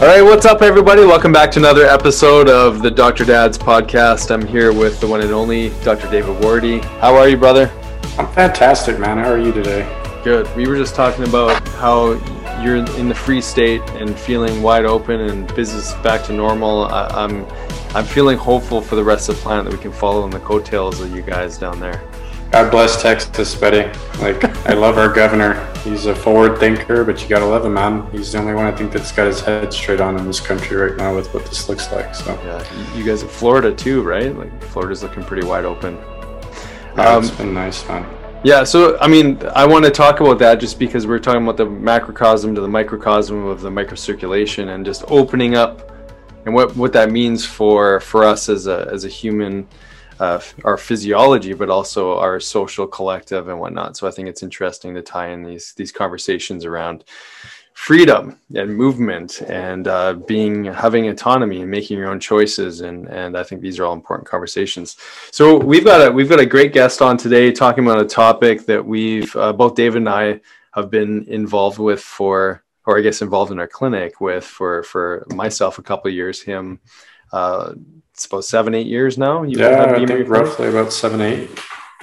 All right, what's up, everybody? Welcome back to another episode of the Dr. Dad's podcast. I'm here with the one and only Dr. David Wardy. How are you, brother? I'm fantastic, man. How are you today? Good. We were just talking about how you're in the free state and feeling wide open and business back to normal. I, I'm, I'm feeling hopeful for the rest of the planet that we can follow in the coattails of you guys down there. God bless Texas, Betty. Like, I love our governor. He's a forward thinker, but you gotta love him, man. He's the only one I think that's got his head straight on in this country right now with what this looks like. So yeah, you guys in Florida too, right? Like Florida's looking pretty wide open. Yeah, um, it's been nice, man. Yeah, so I mean, I want to talk about that just because we're talking about the macrocosm to the microcosm of the microcirculation and just opening up and what what that means for for us as a as a human uh, our physiology, but also our social collective and whatnot. So I think it's interesting to tie in these these conversations around freedom and movement and uh, being having autonomy and making your own choices and and I think these are all important conversations. So we've got a we've got a great guest on today talking about a topic that we've uh, both David and I have been involved with for or I guess involved in our clinic with for for myself a couple years him uh, it's about seven, eight years now. You've yeah, I think roughly about seven, eight.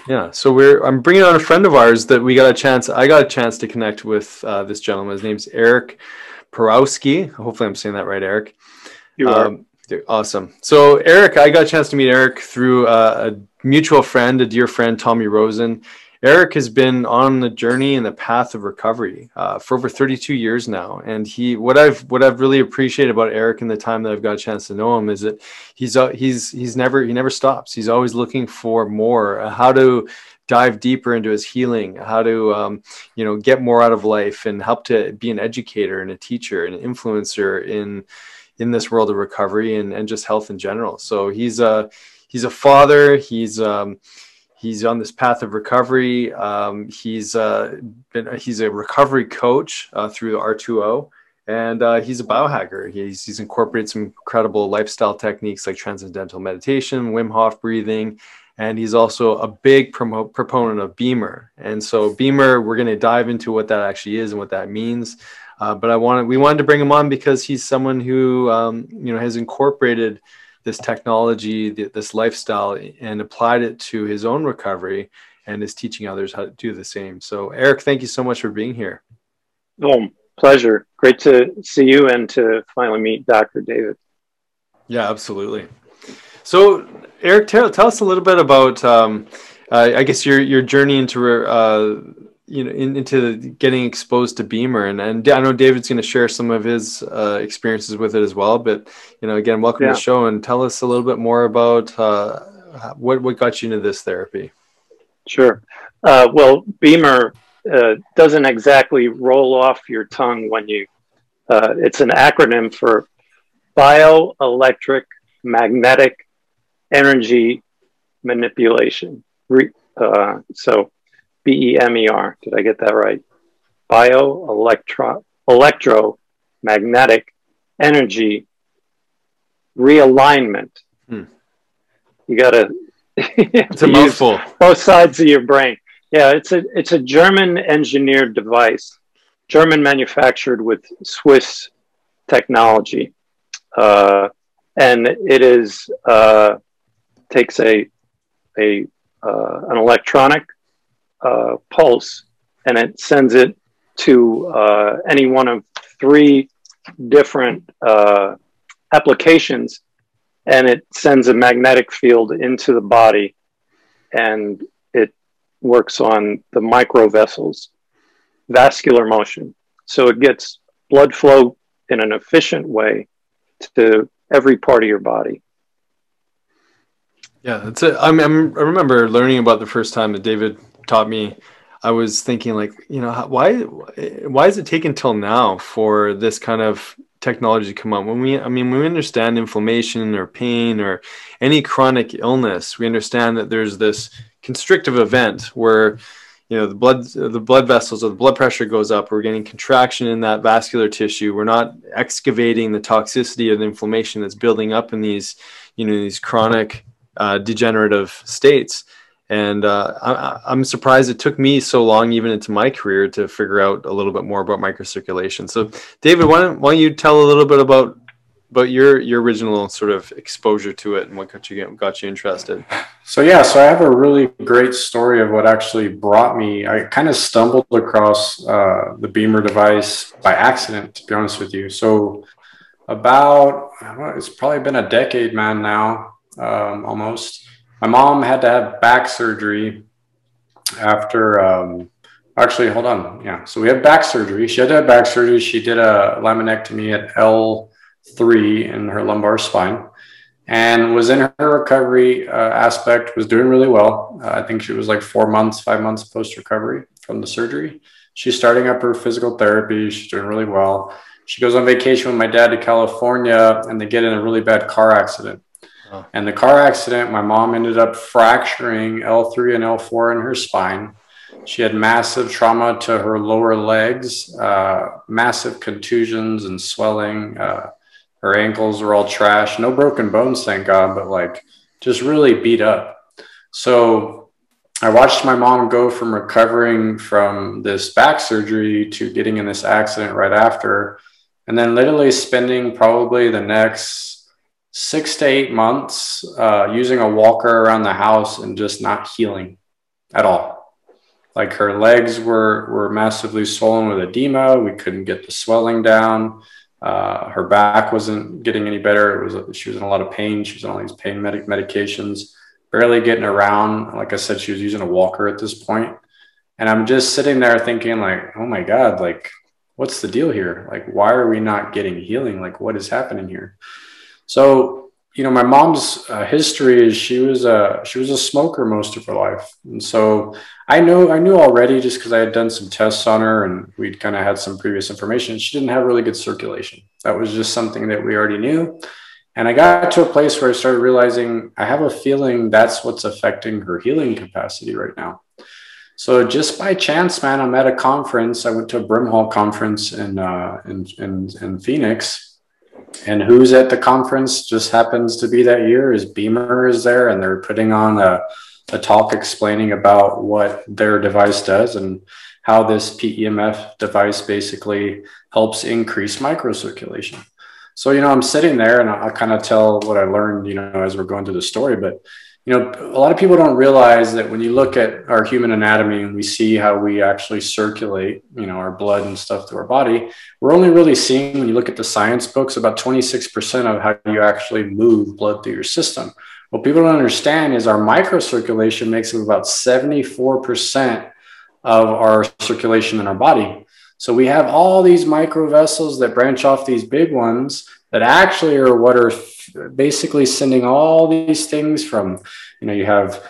Yeah, so we're I'm bringing on a friend of ours that we got a chance. I got a chance to connect with uh, this gentleman. His name's Eric Perowsky. Hopefully, I'm saying that right, Eric. You are. Um, awesome. So, Eric, I got a chance to meet Eric through uh, a mutual friend, a dear friend, Tommy Rosen. Eric has been on the journey and the path of recovery uh, for over 32 years now, and he what I've what I've really appreciated about Eric in the time that I've got a chance to know him is that he's uh, he's he's never he never stops. He's always looking for more, uh, how to dive deeper into his healing, how to um, you know get more out of life, and help to be an educator and a teacher and an influencer in in this world of recovery and and just health in general. So he's a he's a father. He's um, he's on this path of recovery. Um, he's uh, been he's a recovery coach uh, through the R2O, and uh, he's a biohacker. He's he's incorporated some incredible lifestyle techniques like transcendental meditation, Wim Hof breathing, and he's also a big proponent of BEMER. And so BEMER, we're going to dive into what that actually is and what that means. Uh, but I wanted we wanted to bring him on because he's someone who um, you know has incorporated this technology, this lifestyle, and applied it to his own recovery and is teaching others how to do the same. So, Eric, thank you so much for being here. Oh, pleasure. Great to see you and to finally meet Dr. David. Yeah, absolutely. So, Eric, tell, tell us a little bit about, um, uh, I guess, your your journey into uh, you know in, into getting exposed to BEMER. And, and i know david's going to share some of his uh, experiences with it as well but you know again welcome yeah. to the show and tell us a little bit more about uh, what, what got you into this therapy. Sure. Uh, well BEMER uh, doesn't exactly roll off your tongue when you uh, it's an acronym for bioelectric magnetic energy manipulation. Re- uh, so B E M E R. Did I get that right? Bio electro electromagnetic energy realignment. Hmm. You got to. It's a mouthful. Both sides of your brain. Yeah, it's a it's a German engineered device, German manufactured with Swiss technology, uh, and it is uh, takes a a uh, an electronic uh, pulse and it sends it to uh, any one of three different uh, applications and it sends a magnetic field into the body and it works on the micro vessels vascular motion. So it gets blood flow in an efficient way to every part of your body. Yeah that's it. I'm, I'm, i remember learning about the first time that david taught me i was thinking like you know why why is it taken till now for this kind of technology to come up when we i mean when we understand inflammation or pain or any chronic illness we understand that there's this constrictive event where you know the blood the blood vessels or the blood pressure goes up. We're getting contraction in that vascular tissue. We're not excavating the toxicity of the inflammation that's building up in these you know these chronic uh, degenerative states and uh, I, am surprised it took me so long even into my career to figure out a little bit more about microcirculation. So david why don't, why don't you tell a little bit about but your your original sort of exposure to it and what got you got you interested? So yeah so i have a really great story of what actually brought me. I kind of stumbled across uh, the BEMER device by accident to be honest with you. So about it's probably been a decade man now um, almost my mom had to have back surgery after um, actually hold on. Yeah. So we had back surgery. She had to have back surgery. She did a laminectomy at l three in her lumbar spine and was in her recovery uh, aspect was doing really well. Uh, i think she was like four months five months post recovery from the surgery. She's starting up her physical therapy. She's doing really well. She goes on vacation with my dad to california and they get in a really bad car accident oh. and the car accident my mom ended up fracturing l3 and l4 in her spine she had massive trauma to her lower legs uh, massive contusions and swelling uh, her ankles were all trash. No broken bones, thank God, but like just really beat up. So I watched my mom go from recovering from this back surgery to getting in this accident right after. And then literally spending probably the next six to eight months uh, using a walker around the house and just not healing at all. Like her legs were, were massively swollen with edema. We couldn't get the swelling down. Uh, her back wasn't getting any better. It was she was in a lot of pain. She was on all these pain medic medications, barely getting around. Like I said, she was using a walker at this point. And I'm just sitting there thinking, like, oh my God, like, what's the deal here? Like, why are we not getting healing? Like, what is happening here? So you know, my mom's uh, history is she was a she was a smoker most of her life, and so I know I knew already just because I had done some tests on her and we'd kind of had some previous information. She didn't have really good circulation. That was just something that we already knew. And I got to a place where I started realizing I have a feeling that's what's affecting her healing capacity right now. So just by chance, man, I'm at a conference. I went to a Brimhall conference in uh, in, in, in Phoenix and who's at the conference just happens to be that year is BEMER is there and they're putting on a, a talk explaining about what their device does and how this PEMF device basically helps increase microcirculation. So, you know, I'm sitting there and I, I kind of tell what I learned, you know, as we're going through the story, but you know, a lot of people don't realize that when you look at our human anatomy and we see how we actually circulate, you know, our blood and stuff through our body, we're only really seeing when you look at the science books about 26% of how you actually move blood through your system. What people don't understand is our microcirculation makes up about 74% of our circulation in our body. So we have all these micro vessels that branch off these big ones that actually are what are basically sending all these things from, you know, you have,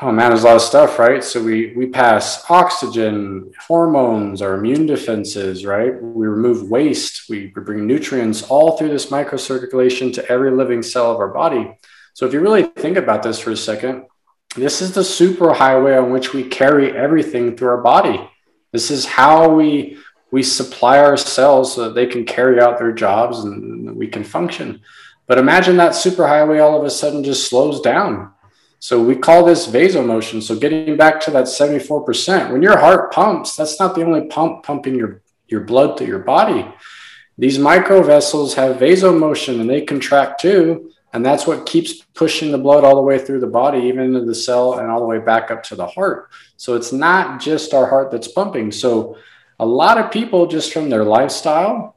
oh man, there's a lot of stuff, right? So we we pass oxygen, hormones, our immune defenses, right? We remove waste, we bring nutrients all through this microcirculation to every living cell of our body. So if you really think about this for a second, this is the super highway on which we carry everything through our body. This is how we we supply our cells so that they can carry out their jobs and we can function. But imagine that superhighway all of a sudden just slows down. So we call this vasomotion. So getting back to that 74%, when your heart pumps, that's not the only pump pumping your, your blood to your body. These microvessels have vasomotion and they contract too. And that's what keeps pushing the blood all the way through the body, even into the cell and all the way back up to the heart. So it's not just our heart that's pumping. So a lot of people, just from their lifestyle,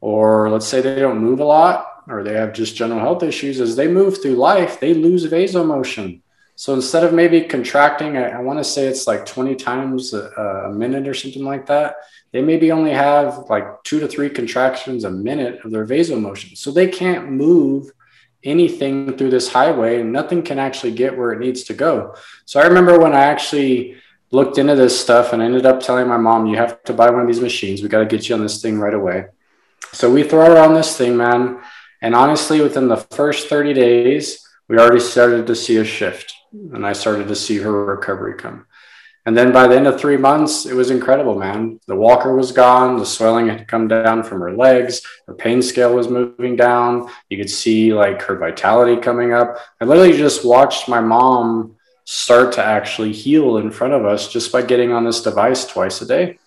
or let's say they don't move a lot, or they have just general health issues, as they move through life, they lose vasomotion. So instead of maybe contracting, I, I want to say it's like 20 times a, a, minute or something like that, they maybe only have like two to three contractions a minute of their vasomotion. So they can't move anything through this highway and nothing can actually get where it needs to go. So I remember when I actually looked into this stuff and ended up telling my mom, you have to buy one of these machines. We got to get you on this thing right away. So we throw her on this thing, man. And honestly, within the first 30 days, we already started to see a shift. And I started to see her recovery come. And then by the end of three months, it was incredible, man. The walker was gone. The swelling had come down from her legs. Her pain scale was moving down. You could see like her vitality coming up. I literally just watched my mom start to actually heal in front of us just by getting on this device twice a day.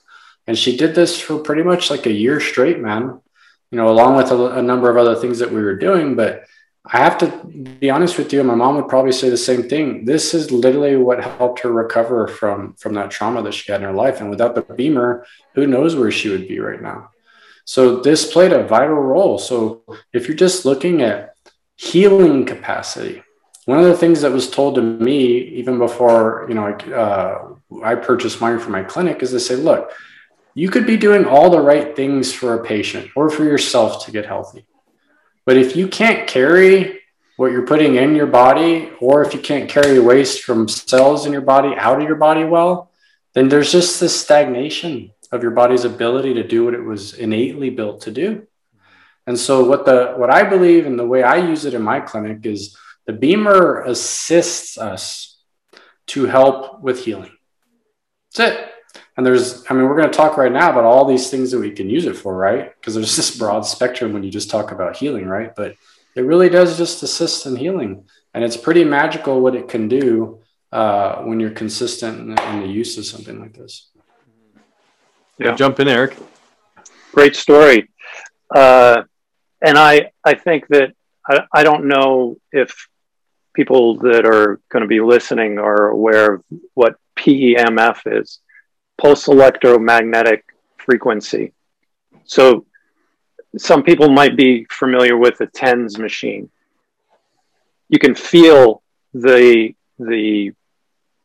And she did this for pretty much like a year straight, man. You know, along with a, a number of other things that we were doing. But I have to be honest with you, my mom would probably say the same thing. This is literally what helped her recover from from that trauma that she had in her life. And without the BEMER, who knows where she would be right now. So this played a vital role. So if you're just looking at healing capacity, one of the things that was told to me even before you know uh, I purchased mine for my clinic is to say, look, you could be doing all the right things for a patient or for yourself to get healthy but if you can't carry what you're putting in your body, or if you can't carry waste from cells in your body out of your body well, then there's just this stagnation of your body's ability to do what it was innately built to do. And so what the what I believe and the way I use it in my clinic is the BEMER assists us to help with healing. That's it. And there's, I mean, we're going to talk right now about all these things that we can use it for, right? Because there's this broad spectrum when you just talk about healing, right? But it really does just assist in healing. And it's pretty magical what it can do uh, when you're consistent in, in, the use of something like this. Yeah, jump in, Eric. Great story. Uh, and I, I think that I, I don't know if people that are going to be listening are aware of what PEMF is pulse electromagnetic frequency. So some people might be familiar with a TENS machine. You can feel the the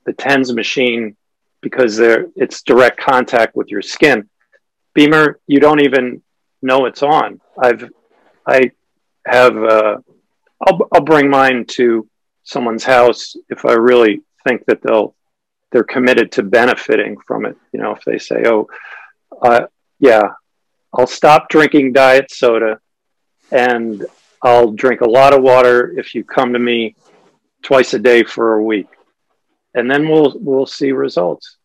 the TENS machine because there it's direct contact with your skin. BEMER, you don't even know it's on. I've I have uh, I'll I'll bring mine to someone's house if I really think that they'll they're committed to benefiting from it. You know, if they say, "Oh, uh, yeah, I'll stop drinking diet soda, and I'll drink a lot of water if you come to me twice a day for a week," and then we'll we'll see results.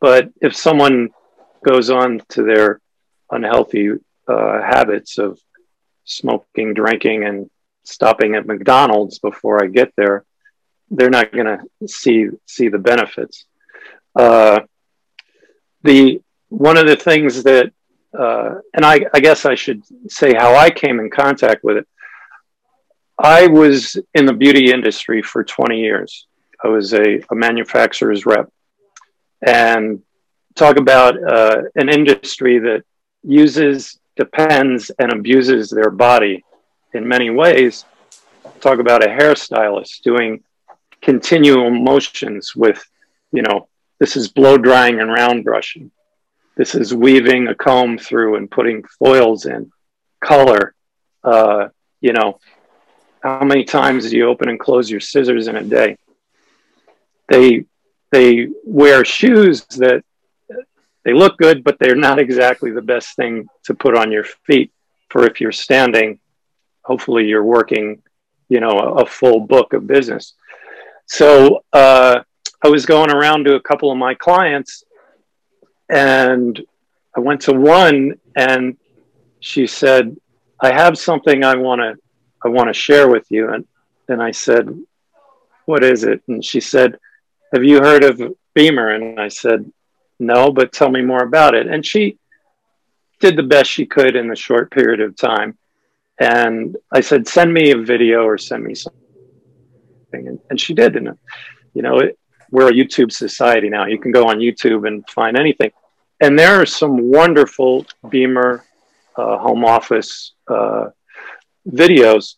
But if someone goes on to their unhealthy uh, habits of smoking, drinking, and stopping at McDonald's before I get there, they're not going to see see the benefits. Uh, the one of the things that, uh, and I, I guess I should say how I came in contact with it. I was in the beauty industry for 20 years. I was a, a manufacturer's rep, and talk about uh, an industry that uses, depends, and abuses their body in many ways. Talk about a hairstylist doing continual motions with, you know, this is blow drying and round brushing. This is weaving a comb through and putting foils in, color. Uh, you know, how many times do you open and close your scissors in a day? They they wear shoes that they look good, but they're not exactly the best thing to put on your feet for if you're standing. Hopefully, you're working, you know, a, a full book of business. So uh, I was going around to a couple of my clients and I went to one and she said, I have something I want to I want to share with you. And then I said, What is it? And she said, Have you heard of BEMER? And I said, No, but tell me more about it. And she did the best she could in the short period of time. And I said, Send me a video or send me And, and she did. And, you know, it, we're a YouTube society now. You can go on YouTube and find anything. And there are some wonderful BEMER uh, home office uh, videos,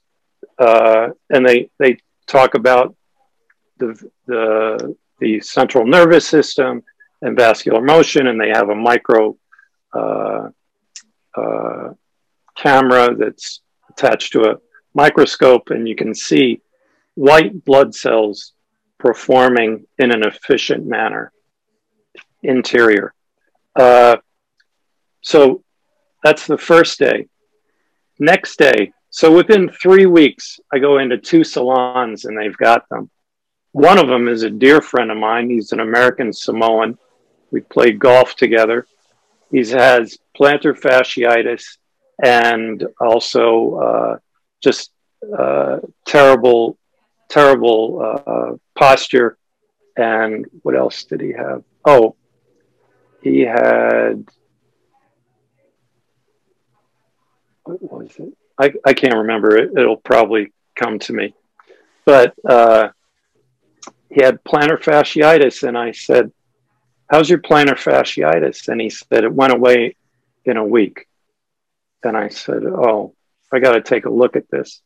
uh, and they they talk about the the the central nervous system and vascular motion, and they have a micro uh, uh, camera that's attached to a microscope, and you can see white blood cells performing in an efficient manner. Interior. Uh, so that's the first day. Next day, so within three weeks, I go into two salons and they've got them. One of them is a dear friend of mine. He's an American Samoan. We played golf together. He has plantar fasciitis and also uh, just uh, terrible, terrible uh, posture. And what else did he have? Oh, he had what was it? I, I can't remember it. It'll probably come to me. But uh, he had plantar fasciitis, and I said, "How's your plantar fasciitis?" And he said, "It went away in a week." And I said, "Oh, I got to take a look at this."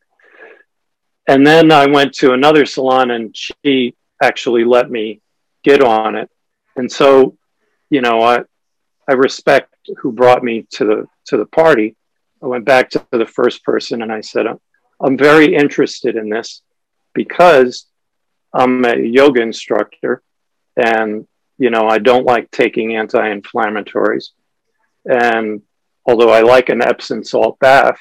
And then I went to another salon, and she actually let me get on it. And so, you know, I I respect who brought me to the to the party I went back to the first person and I said, I'm very interested in this because I'm a yoga instructor and, you know, I don't like taking anti inflammatories. And although I like an Epsom salt bath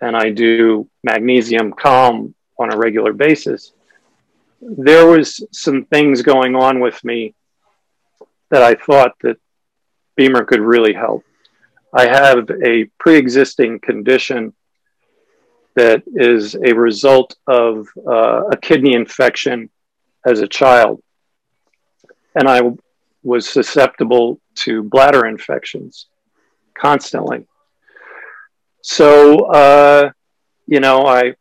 and I do magnesium calm on a regular basis, there was some things going on with me that I thought that BEMER could really help. I have a pre existing condition that is a result of uh, a kidney infection as a child. And I was susceptible to bladder infections constantly. So, uh, you know, I,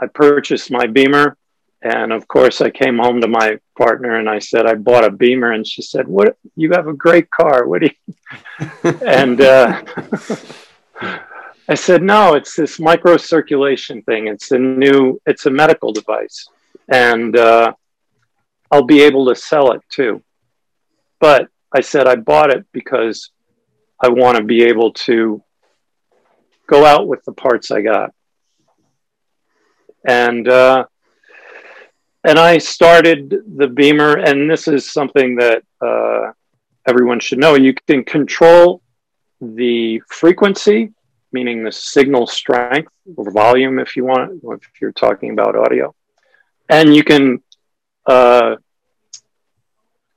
I purchased my BEMER. And of course, I came home to my partner and I said, I bought a BEMER. And she said, What? You have a great car. What do you? and uh, I said, no, it's this microcirculation thing. It's a new, it's a medical device. And uh, I'll be able to sell it too. But I said, I bought it because I want to be able to go out with the parts I got. And, uh, and I started the BEMER, and this is something that uh, everyone should know. You can control the frequency, meaning the signal strength or volume, if you want, if you're talking about audio, and you can uh,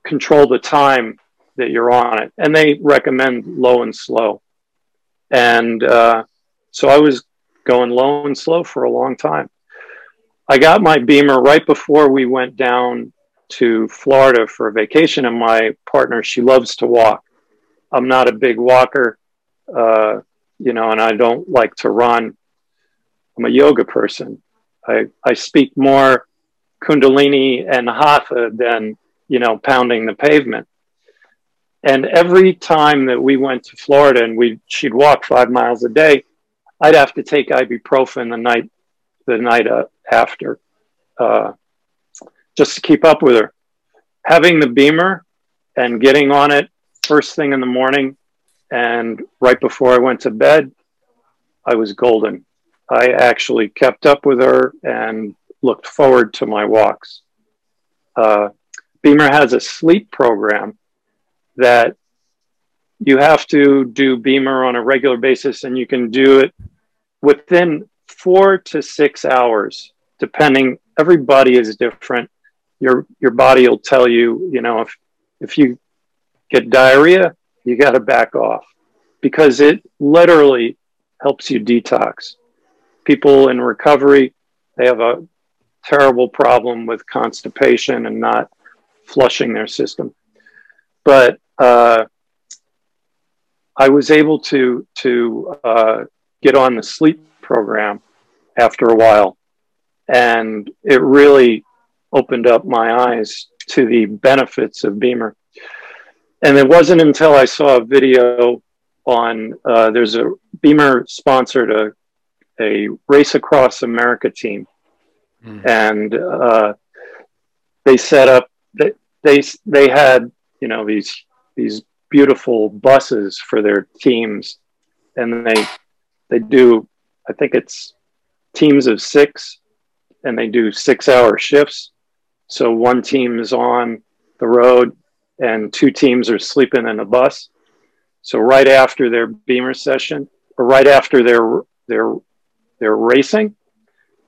control the time that you're on it. And they recommend low and slow. And uh, so I was going low and slow for a long time. I got my BEMER right before we went down to Florida for a vacation, and my partner, she loves to walk. I'm not a big walker, uh, you know, and I don't like to run. I'm a yoga person. I, I speak more Kundalini and Hatha than, you know, pounding the pavement. And every time that we went to Florida and we she'd walk five miles a day, I'd have to take ibuprofen the night the night uh, after. Uh, just to keep up with her. Having the BEMER and getting on it first thing in the morning and right before I went to bed, I was golden. I actually kept up with her and looked forward to my walks. Uh, BEMER has a sleep program that you have to do BEMER on a regular basis, and you can do it within four to six hours, depending. Everybody is different your your body will tell you, you know, if if you get diarrhea, you got to back off because it literally helps you detox. People in recovery, they have a terrible problem with constipation and not flushing their system. But uh, I was able to to uh, get on the sleep program after a while, and it really opened up my eyes to the benefits of BEMER. And it wasn't until I saw a video on uh, there's a BEMER sponsored a, a race across America team, mm. and uh, they set up they, they they had you know these these beautiful buses for their teams, and they they do I think it's teams of six, and they do six hour shifts so one team is on the road and two teams are sleeping in a bus. So right after their BEMER session, or right after their their they're racing,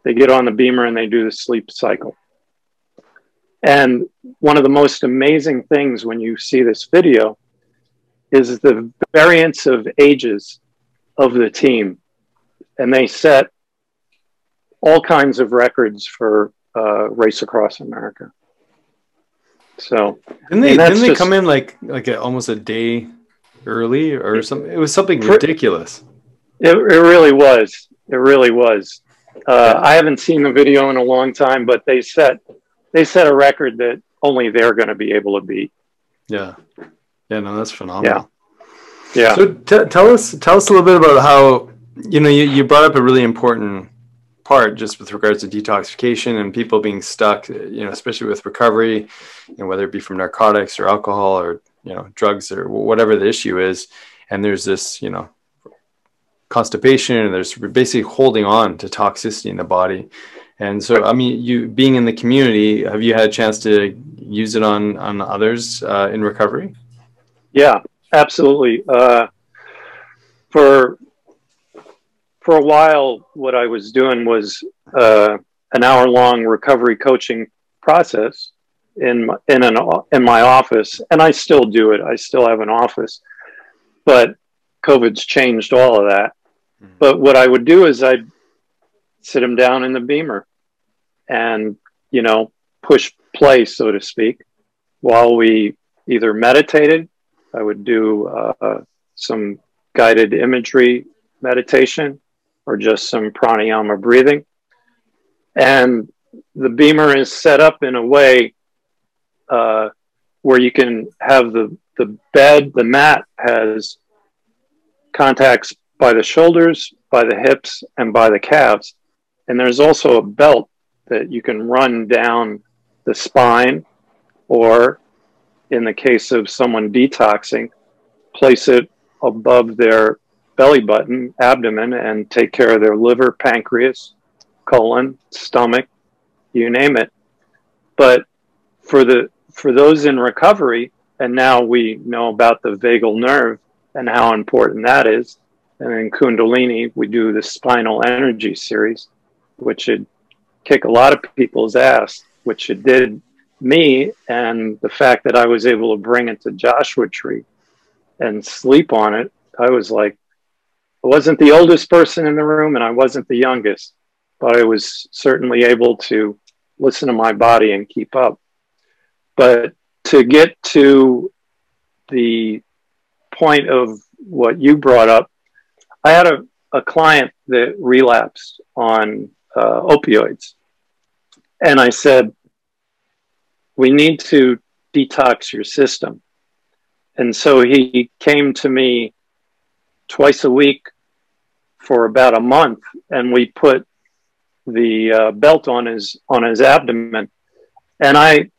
they get on the BEMER and they do the sleep cycle. And one of the most amazing things when you see this video is the variance of ages of the team. And they set all kinds of records for uh, race across America. So didn't they, didn't they just, come in like like a, almost a day early or something? It was something ridiculous. It, it really was. It really was. Uh, I haven't seen the video in a long time, but they set they set a record that only they're going to be able to beat. Yeah, yeah, no, that's phenomenal. Yeah, yeah. So t- tell us tell us a little bit about how you know you, you brought up a really important part just with regards to detoxification and people being stuck you know especially with recovery you know whether it be from narcotics or alcohol or you know drugs or whatever the issue is. And there's this you know constipation and there's basically holding on to toxicity in the body. And so i mean you being in the community have you had a chance to use it on on others uh, in recovery? Yeah absolutely. Uh, for for a while, what I was doing was uh, an hour long recovery coaching process in my, in an in my office, and I still do it. I still have an office, but COVID's changed all of that. Mm-hmm. But what I would do is I'd sit him down in the BEMER, and you know push play, so to speak, while we either meditated. I would do uh, some guided imagery meditation or just some pranayama breathing. And the BEMER is set up in a way uh, where you can have the, the bed, the mat has contacts by the shoulders, by the hips, and by the calves. And there's also a belt that you can run down the spine, or in the case of someone detoxing, place it above their belly button, abdomen, and take care of their liver, pancreas, colon, stomach, you name it. But for the for those in recovery, and now we know about the vagal nerve and how important that is. And in Kundalini, we do the spinal energy series, which should kick a lot of people's ass, which it did me. And the fact that I was able to bring it to Joshua Tree and sleep on it, I was like, I wasn't the oldest person in the room and I wasn't the youngest, but I was certainly able to listen to my body and keep up. But to get to the point of what you brought up, I had a, a client that relapsed on uh, opioids. And I said, we need to detox your system. And so he came to me twice a week for about a month, and we put the uh, belt on his on his abdomen, and I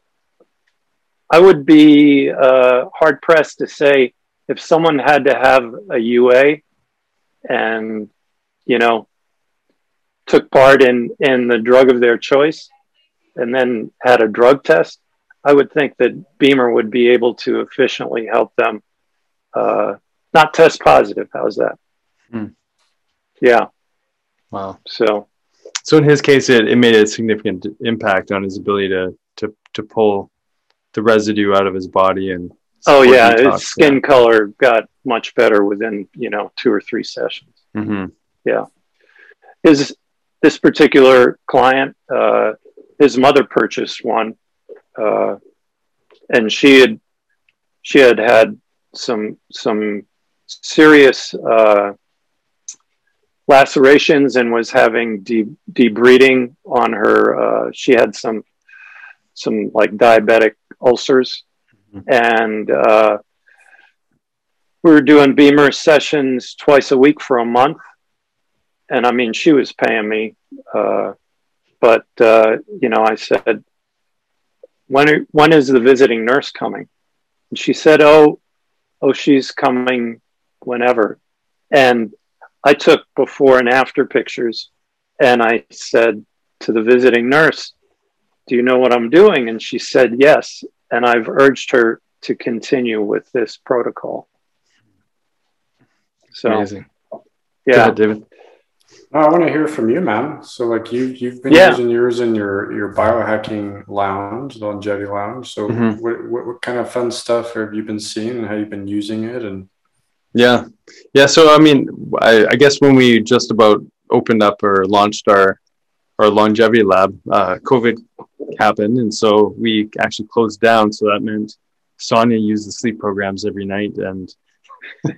I would be uh, hard pressed to say if someone had to have a UA and you know took part in in the drug of their choice and then had a drug test, I would think that BEMER would be able to efficiently help them uh, not test positive. How's that? Mm. Yeah. Wow. So, so in his case, it, it made a significant impact on his ability to, to, to pull the residue out of his body and. Oh yeah, his skin yeah. color got much better within you know two or three sessions. Mm-hmm. Yeah, his this particular client, uh, his mother purchased one, uh, and she had she had had some some serious uh, lacerations and was having de- debriding on her. Uh, she had some some like diabetic ulcers, mm-hmm. and uh, we were doing BEMER sessions twice a week for a month. And I mean, she was paying me, uh, but uh, you know, I said, "When are, when is the visiting nurse coming?" And she said, "Oh, oh, she's coming whenever." And I took before and after pictures and I said to the visiting nurse, Do you know what I'm doing? And she said, Yes. And I've urged her to continue with this protocol. So, Amazing. Yeah. Ahead, David. I want to hear from you, man. So, like you, you've been yeah. using yours in your your biohacking lounge, the longevity lounge. So, mm-hmm. what, what, what kind of fun stuff have you been seeing, and how you've been using it? And yeah, yeah. So, I mean, I, I guess when we just about opened up or launched our our longevity lab, uh, COVID happened, and so we actually closed down. So that meant Sonia used the sleep programs every night, and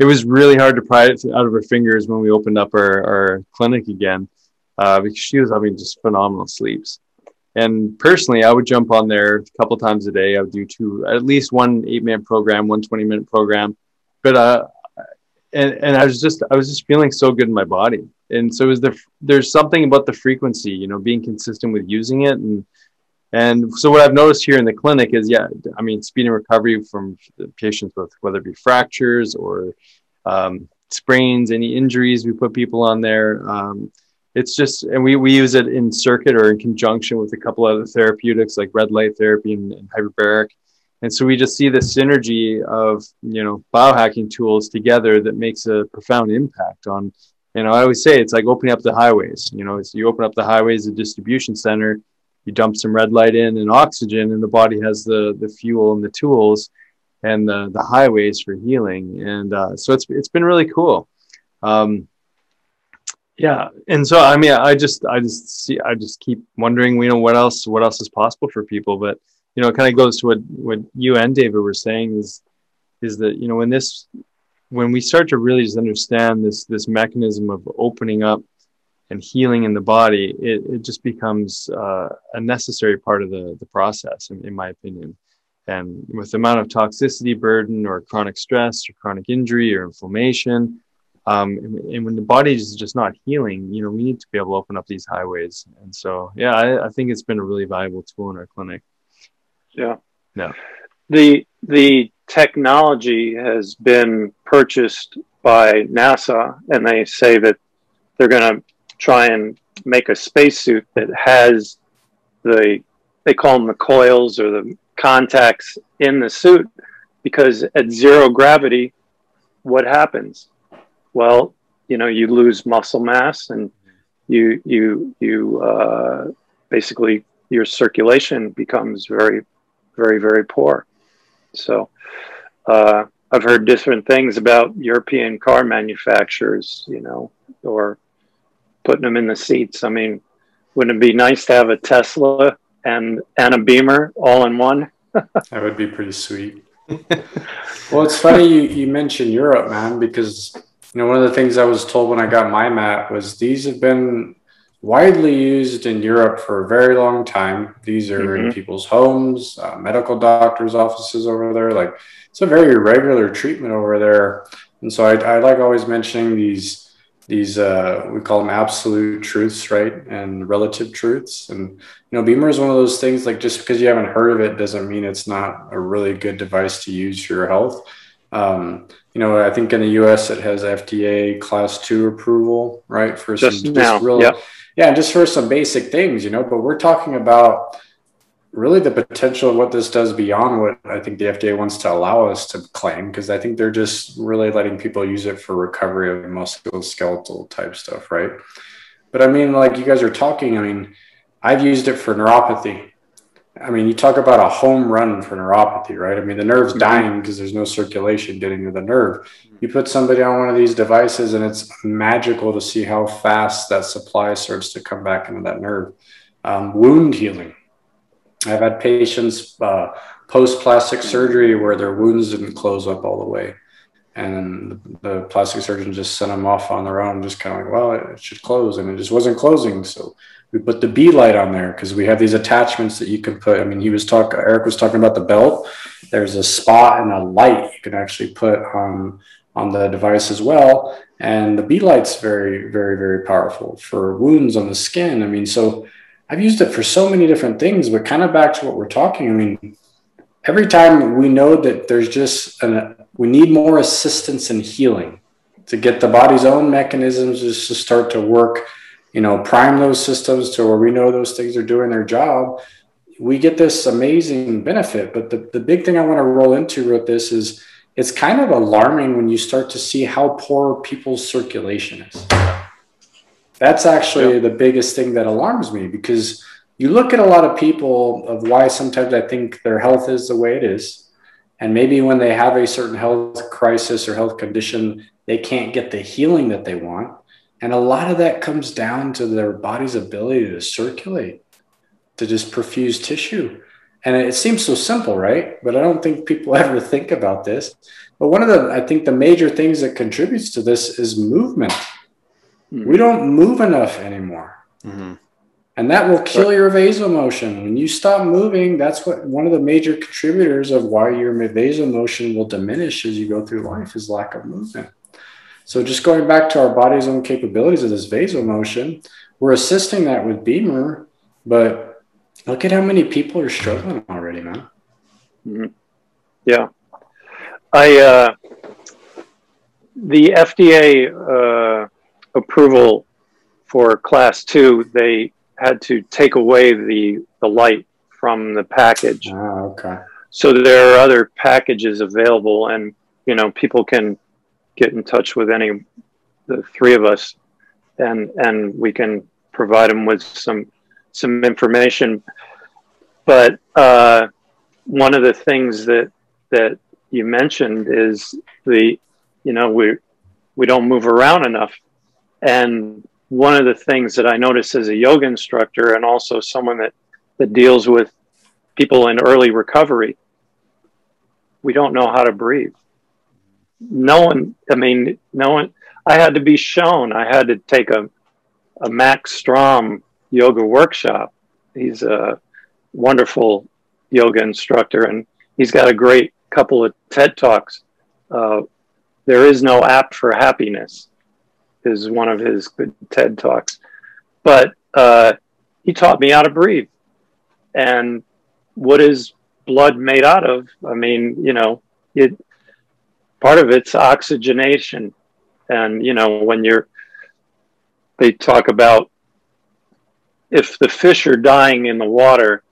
it was really hard to pry it out of her fingers when we opened up our, our clinic again uh, because she was having just phenomenal sleeps. And personally, I would jump on there a couple times a day. I would do two, at least one eight minute program, one 20 minute program. But, uh, and, and I was just, I was just feeling so good in my body. And so was the, there's something about the frequency, you know, being consistent with using it and, and so what I've noticed here in the clinic is, yeah, I mean, speed and recovery from patients with whether it be fractures or um, sprains, any injuries, we put people on there. Um, it's just, and we, we use it in circuit or in conjunction with a couple other therapeutics like red light therapy and, and hyperbaric. And so we just see the synergy of, you know, biohacking tools together that makes a profound impact on, you know, I always say it's like opening up the highways, you know, you open up the highways, the distribution center, you dump some red light in and oxygen and the body has the the fuel and the tools and the the highways for healing. And uh, so it's it's been really cool. Um, yeah. And so i mean i just i just see i just keep wondering you know what else what else is possible for people but you know it kind of goes to what what you and david were saying is is that you know when this when we start to really just understand this this mechanism of opening up and healing in the body, it, it just becomes uh, a necessary part of the, the process, in, in, my opinion. And with the amount of toxicity burden or chronic stress or chronic injury or inflammation, um, and, and, when the body is just not healing, you know, we need to be able to open up these highways. And so, yeah, I, I think it's been a really valuable tool in our clinic. Yeah. Yeah. The the technology has been purchased by NASA, and they say that they're going to try and make a spacesuit that has the they call them the coils or the contacts in the suit because at zero gravity what happens well you know you lose muscle mass and you you you uh, basically your circulation becomes very very very poor so uh, i've heard different things about european car manufacturers you know or putting them in the seats. I mean, wouldn't it be nice to have a Tesla and and a Beamer all in one? that would be pretty sweet. well, it's funny you, you mentioned Europe, man, because you know one of the things I was told when I got my mat was these have been widely used in Europe for a very long time. These are mm-hmm. in people's homes, uh, medical doctors' offices over there. Like it's a very regular treatment over there. And so I, I like always mentioning these these uh, we call them absolute truths right and relative truths and you know BEMER is one of those things like just because you haven't heard of it doesn't mean it's not a really good device to use for your health um, you know i think in the us it has fda class two approval right for just some now. just real yep. Yeah just for some basic things you know but we're talking about really the potential of what this does beyond what I think the FDA wants to allow us to claim, because I think they're just really letting people use it for recovery of musculoskeletal type stuff, right? But I mean, like you guys are talking, I mean, I've used it for neuropathy. I mean, you talk about a home run for neuropathy, right? I mean, the nerve's mm-hmm. dying because there's no circulation getting to the nerve. You put somebody on one of these devices, and it's magical to see how fast that supply starts to come back into that nerve. Um, wound healing, I've had patients uh, post plastic surgery where their wounds didn't close up all the way. And the plastic surgeon just sent them off on their own, just kind of like, well, it should close. And it just wasn't closing. So we put the B light on there because we have these attachments that you can put. I mean, he was talking, Eric was talking about the belt. There's a spot and a light you can actually put on on the device as well. And the B light's very, very, very powerful for wounds on the skin. I mean, so I've used it for so many different things, but kind of back to what we're talking. I mean, every time we know that there's just an, we need more assistance in healing to get the body's own mechanisms just to start to work, you know, prime those systems to where we know those things are doing their job. We get this amazing benefit. But the, the big thing I want to roll into with this is it's kind of alarming when you start to see how poor people's circulation is. That's actually yeah. the biggest thing that alarms me because you look at a lot of people of why sometimes I think their health is the way it is. And maybe when they have a certain health crisis or health condition, they can't get the healing that they want. And a lot of that comes down to their body's ability to circulate, to just perfuse tissue. And it seems so simple, right? But I don't think people ever think about this. But one of the, I think the major things that contributes to this is movement. Mm-hmm. We don't move enough anymore. Mm-hmm. And that will kill your vasomotion. When you stop moving, that's what one of the major contributors of why your vasomotion will diminish as you go through life is lack of movement. So just going back to our body's own capabilities of this vasomotion, we're assisting that with BEMER, but look at how many people are struggling already, man. Mm-hmm. Yeah. I, uh, the FDA uh, approval for class two, they had to take away the, the light from the package. Oh, okay. So there are other packages available, and you know people can get in touch with any the three of us, and and we can provide them with some some information. But uh, one of the things that that you mentioned is the you know we we don't move around enough, and one of the things that I notice as a yoga instructor and also someone that that deals with people in early recovery, we don't know how to breathe no one, I mean, no one, I had to be shown, I had to take a, a Max Strom yoga workshop. He's a wonderful yoga instructor and he's got a great couple of TED Talks. Uh, there is no app for happiness is one of his good TED Talks. But uh, he taught me how to breathe. And what is blood made out of? I mean, you know, it, part of it's oxygenation. And, you know, when you're, they talk about if the fish are dying in the water,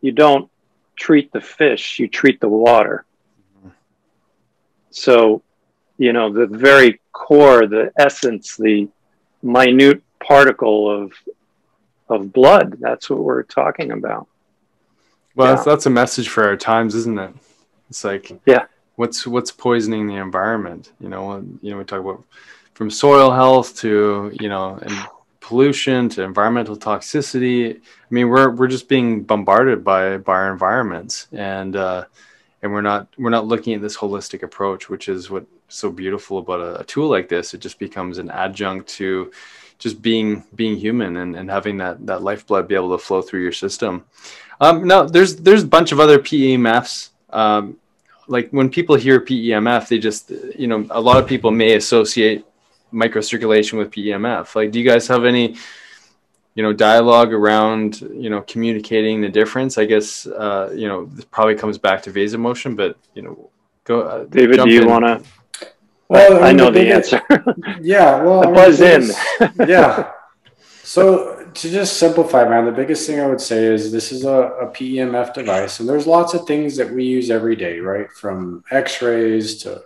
you don't treat the fish, you treat the water. So, you know, the very core, the essence, the minute particle of of blood, that's what we're talking about. Well, yeah. that's, that's a message for our times, isn't it? It's like, yeah, what's what's poisoning the environment you know you know we talk about from soil health to you know and pollution to environmental toxicity i mean we're we're just being bombarded by by our environments and uh and we're not we're not looking at this holistic approach which is what's so beautiful about a, a tool like this it just becomes an adjunct to just being being human and, and having that that lifeblood be able to flow through your system um, now there's there's a bunch of other PEMFs um, like when people hear PEMF, they just, you know, a lot of people may associate microcirculation with PEMF. Like, do you guys have any, you know, dialogue around, you know, communicating the difference? I guess, uh, you know, this probably comes back to vasomotion, but, you know, go. Uh, David, do you want to? Well, I, I know the, the answer. yeah, well, the buzz in. yeah. So to just simplify, man, the biggest thing I would say is this is a, a PEMF device, and there's lots of things that we use every day, right? From X-rays to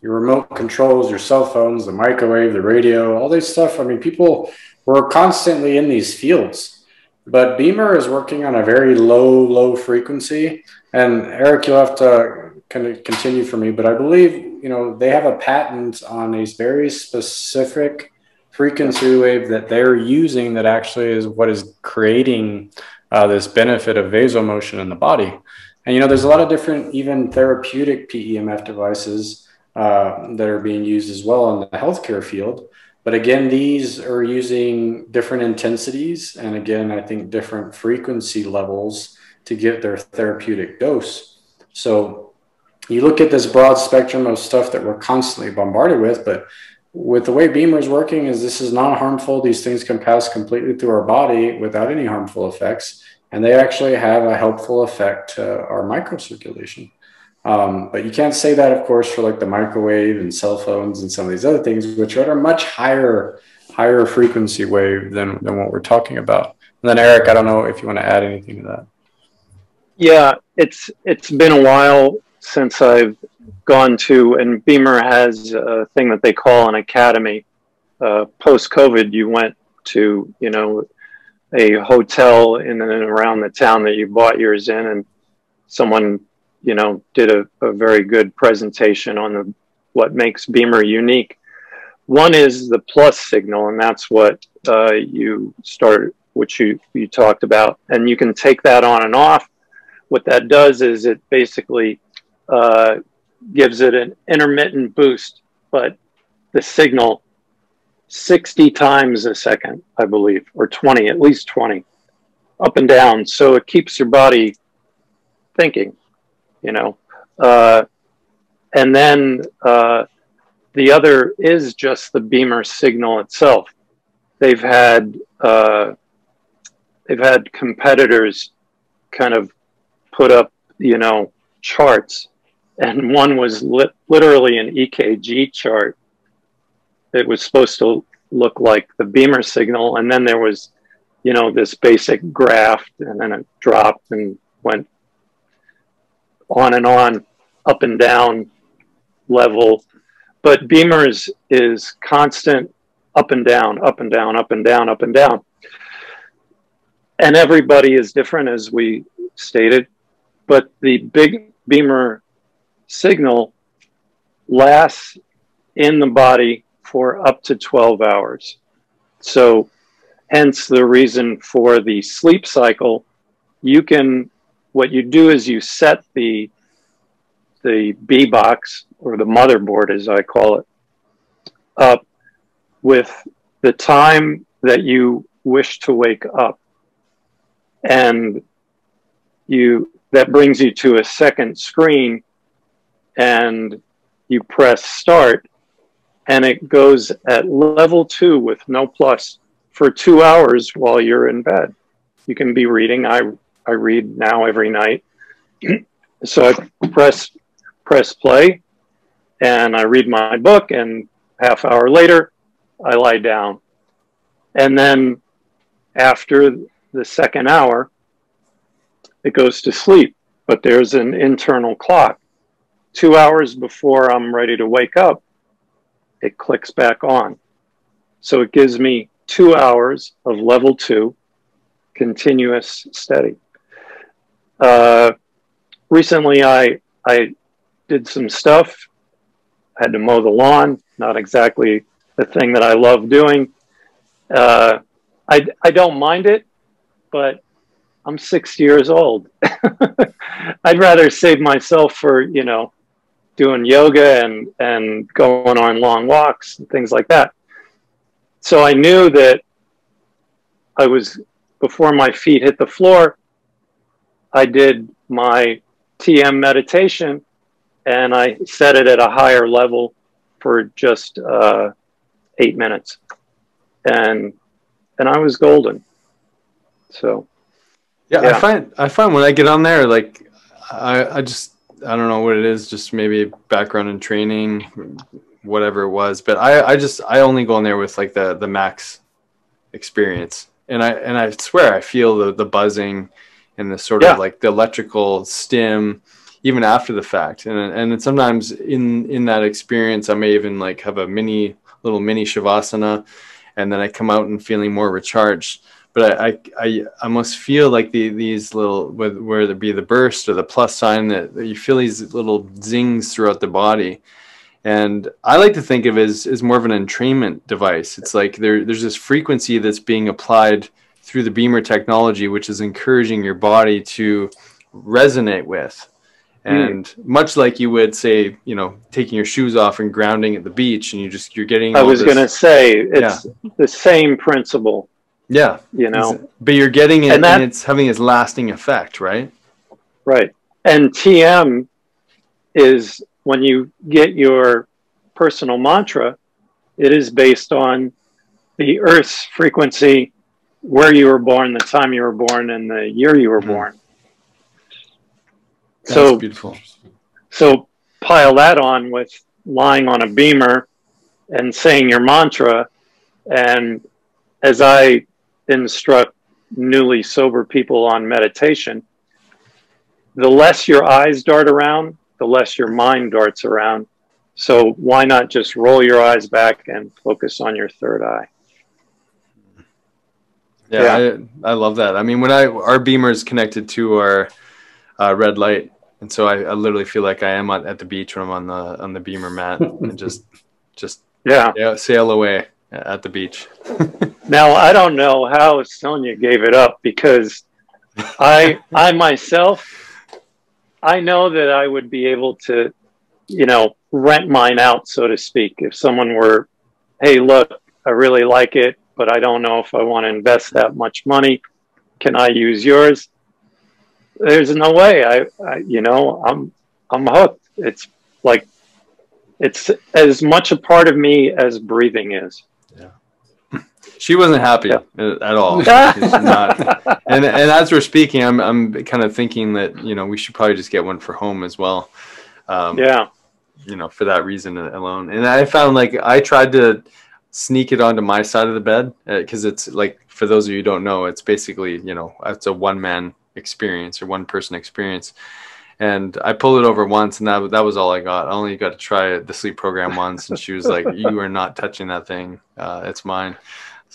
your remote controls, your cell phones, the microwave, the radio, all this stuff. I mean, people were constantly in these fields, but BEMER is working on a very low, low frequency. And Eric, you'll have to kind of continue for me, but I believe you know they have a patent on a very specific frequency wave that they're using that actually is what is creating uh, this benefit of vasomotion in the body. And you know, there's a lot of different, even therapeutic PEMF devices uh, that are being used as well in the healthcare field. But again, these are using different intensities and again, I think different frequency levels to get their therapeutic dose. So you look at this broad spectrum of stuff that we're constantly bombarded with, but with the way BEMER is working is this is not harmful. These things can pass completely through our body without any harmful effects and they actually have a helpful effect to our microcirculation. Um, but you can't say that of course for like the microwave and cell phones and some of these other things which are at a much higher higher frequency wave than, than what we're talking about. And then eric i don't know if you want to add anything to that. Yeah it's it's been a while since i've gone to, and BEMER has a thing that they call an academy. Uh, Post COVID, you went to, you know, a hotel in and around the town that you bought yours in and someone, you know, did a, a very good presentation on the what makes BEMER unique. One is the plus signal, and that's what uh, you started, which you, you talked about. And you can take that on and off. What that does is it basically uh, gives it an intermittent boost, but the signal 60 times a second, I believe, or 20, at least 20, up and down. So it keeps your body thinking, you know. Uh, and then uh, the other is just the BEMER signal itself. They've had uh, they've had competitors kind of put up, you know, charts, and one was li- literally an EKG chart. It was supposed to look like the BEMER signal, and then there was, you know, this basic graph, and then it dropped and went on and on, up and down level. But BEMER's is constant up and down, up and down, up and down, up and down. And everybody is different, as we stated. But the big BEMER signal lasts in the body for up to 12 hours. So, hence the reason for the sleep cycle. You can, what you do is you set the the B box or the motherboard, as I call it, up with the time that you wish to wake up. And you that brings you to a second screen and you press start and it goes at level two with no plus for two hours while you're in bed. You can be reading. I, I read now every night. so I press press play and I read my book and half hour later I lie down. And then after the second hour, it goes to sleep. But there's an internal clock. Two hours before I'm ready to wake up, it clicks back on. So it gives me two hours of level two, continuous steady. Uh, recently, I I did some stuff. I Had to mow the lawn. Not exactly the thing that I love doing. Uh, I I don't mind it, but I'm six years old. I'd rather save myself for you know doing yoga and and going on long walks and things like that. So I knew that I was before my feet hit the floor. I did my TM meditation and I set it at a higher level for just uh, eight minutes, and and I was golden. So, yeah, yeah, I find I find when I get on there, like I I just I don't know what it is, just maybe background and training, whatever it was, but I I just I only go in there with like the the max experience, and I and I swear I feel the the buzzing and the sort yeah. of like the electrical stim even after the fact. And and sometimes in in that experience, I may even like have a mini little mini shavasana, and then I come out and feeling more recharged. But I I, I must feel like the these little whether it be the burst or the plus sign that, that you feel these little zings throughout the body. And I like to think of it as, as more of an entrainment device. It's like there, there's this frequency that's being applied through the BEMER technology, which is encouraging your body to resonate with. Hmm. and mm. much like you would say you know taking your shoes off and grounding at the beach and you just you're getting i was going to say it's yeah. the same principle yeah you know but you're getting it and, that, and it's having its lasting effect right right and tm is when you get your personal mantra it is based on the earth's frequency where you were born the time you were born and the year you were mm. born that's so beautiful. So pile that on with lying on a BEMER and saying your mantra. And as I instruct newly sober people on meditation, the less your eyes dart around, the less your mind darts around. So why not just roll your eyes back and focus on your third eye? Yeah, yeah. I, I love that. I mean, when I our BEMER is connected to our uh, red light, and so I, I, literally feel like I am at the beach when I'm on the on the BEMER mat and just just yeah, yeah sail away at the beach. now I don't know how Sonia gave it up because I I myself I know that I would be able to, you know, rent mine out, so to speak. If someone were, hey, look, I really like it, but I don't know if I want to invest that much money. Can I use yours? There's no way. I, I you know, I'm I'm hooked. It's like it's as much a part of me as breathing is. Yeah. She wasn't happy yeah. at all. not. And and as we're speaking, I'm I'm kind of thinking that you know we should probably just get one for home as well. Um, yeah. You know, for that reason alone. And I found like I tried to sneak it onto my side of the bed because uh, it's like for those of you who don't know, it's basically you know it's a one man experience or one person experience and I pulled it over once, and that that was all I got. I only got to try the sleep program once, and she was like, "You are not touching that thing. Uh, it's mine."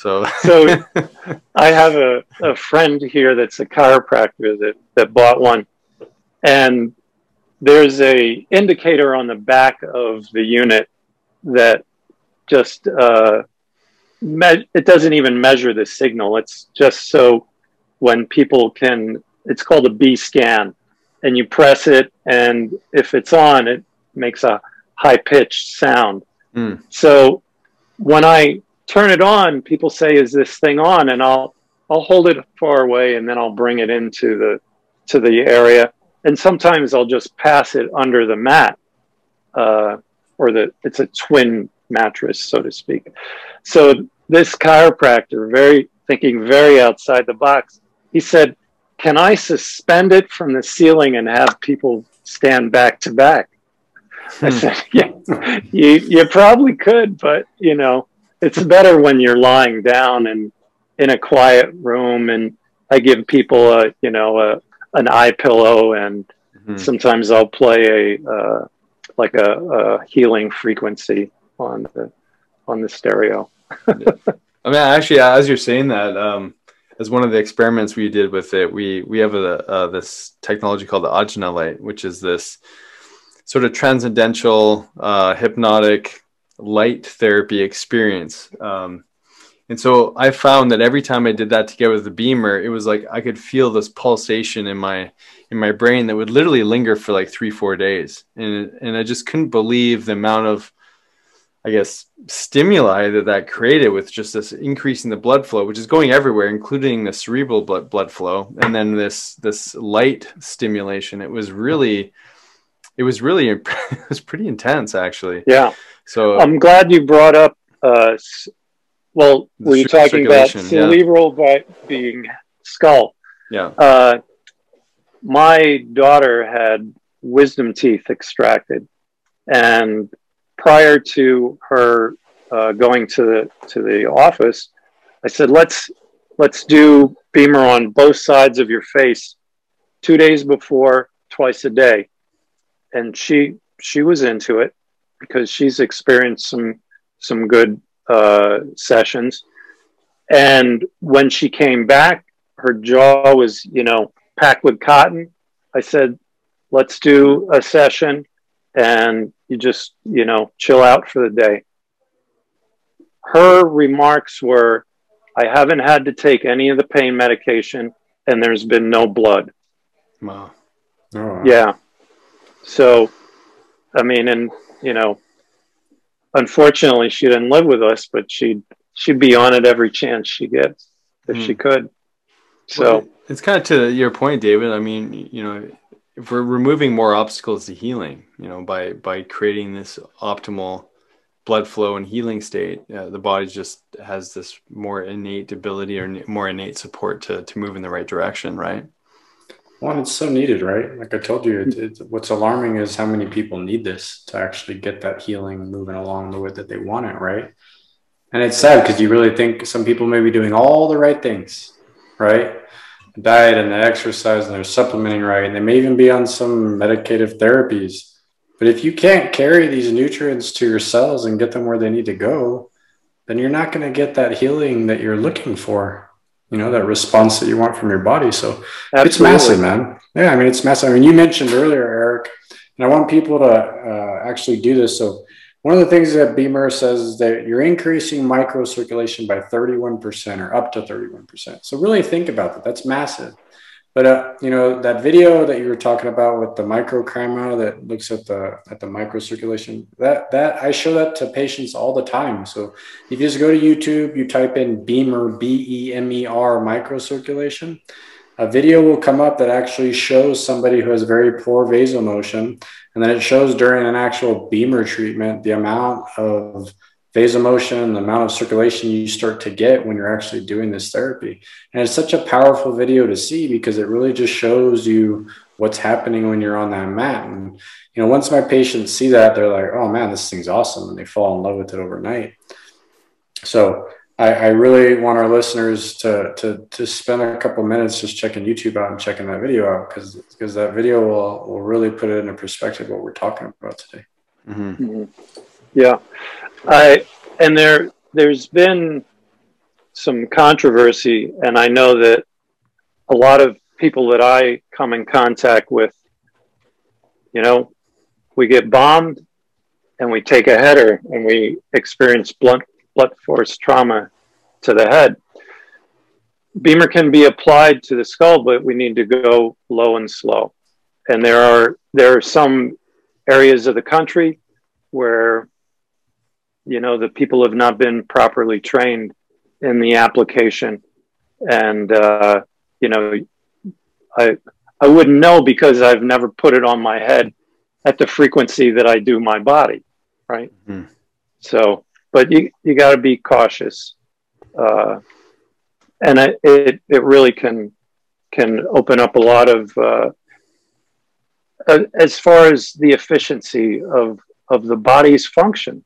So, so I have a, a friend here that's a chiropractor that that bought one, and there's a indicator on the back of the unit that just uh, me- it doesn't even measure the signal. It's just so when people can. It's called a B scan and you press it, and if it's on, it makes a high pitched sound. Mm. So when I turn it on, people say, "Is this thing on?" And I'll I'll hold it far away, and then I'll bring it into the to the area. And sometimes I'll just pass it under the mat, uh, or the it's a twin mattress, so to speak. So this chiropractor, very thinking very outside the box, he said, can I suspend it from the ceiling and have people stand back to back? I hmm. said, yeah, you, you probably could, but you know, it's better when you're lying down and in a quiet room. And I give people a, you know, a, an eye pillow and mm-hmm. sometimes I'll play a, uh, like a, a, healing frequency on the, on the stereo. I mean, actually, as you're saying that, um, as one of the experiments we did with it, we we have a, uh, this technology called the Ajna light, which is this sort of transcendental uh, hypnotic light therapy experience. Um, and so I found that every time I did that together with the BEMER, it was like I could feel this pulsation in my in my brain that would literally linger for like three four days, and and I just couldn't believe the amount of I guess, stimuli that that created with just this increase in the blood flow, which is going everywhere, including the cerebral blood, blood flow, and then this this light stimulation. It was really, it was really, it was pretty intense, actually. Yeah. So I'm glad you brought up. Uh, well, were you talking about cerebral yeah. being skull? Yeah. Uh, my daughter had wisdom teeth extracted, and prior to her uh, going to the to the office, I said, "Let's let's do BEMER on both sides of your face, two days before, twice a day." And she she was into it because she's experienced some some good uh, sessions. And when she came back, her jaw was you know packed with cotton. I said, "Let's do a session." and you just, you know, chill out for the day. Her remarks were, I haven't had to take any of the pain medication and there's been no blood. Wow. Oh. Yeah. So, I mean, and, you know, unfortunately she didn't live with us, but she'd, she'd be on it every chance she gets if mm. she could. So well, it's kind of to your point, David. I mean, you know, if we're removing more obstacles to healing, you know, by by creating this optimal blood flow and healing state, uh, the body just has this more innate ability or more innate support to to move in the right direction, right? Well, it's so needed, right? Like I told you, it, hmm. it, what's alarming is how many people need this to actually get that healing moving along the way that they want it, right? And it's sad because you really think some people may be doing all the right things, right? diet and the exercise and they're supplementing right and they may even be on some medicative therapies but if you can't carry these nutrients to your cells and get them where they need to go then you're not going to get that healing that you're looking for you know that response that you want from your body. So Absolutely. it's massive, man. Yeah, I mean it's massive. I mean you mentioned earlier, Eric, and I want people to uh, actually do this. So one of the things that BEMER says is that you're increasing microcirculation by 31% or up to 31%. So really think about that. That's massive. But uh, you know that video that you were talking about with the microchroma that looks at the at the microcirculation. That that I show that to patients all the time. So if you just go to YouTube, you type in BEMER B E M E R microcirculation, a video will come up that actually shows somebody who has very poor vasomotion, and then it shows during an actual BEMER treatment the amount of vasomotion, the amount of circulation you start to get when you're actually doing this therapy. And it's such a powerful video to see because it really just shows you what's happening when you're on that mat. And, you know, once my patients see that, they're like, oh man, this thing's awesome. And they fall in love with it overnight. So I, I really want our listeners to, to, to spend a couple minutes just checking YouTube out and checking that video out because, because that video will, will really put it into perspective what we're talking about today. Mm-hmm. Mm-hmm. Yeah. I and there there's been some controversy, and I know that a lot of people that I come in contact with, you know, we get bombed and we take a header and we experience blunt blunt force trauma to the head. BEMER can be applied to the skull, but we need to go low and slow. And there are there are some areas of the country where you know the people have not been properly trained in the application and uh, you know i i wouldn't know because i've never put it on my head at the frequency that i do my body right mm-hmm. so but you you got to be cautious uh, and it, it it really can can open up a lot of uh, as far as the efficiency of of the body's function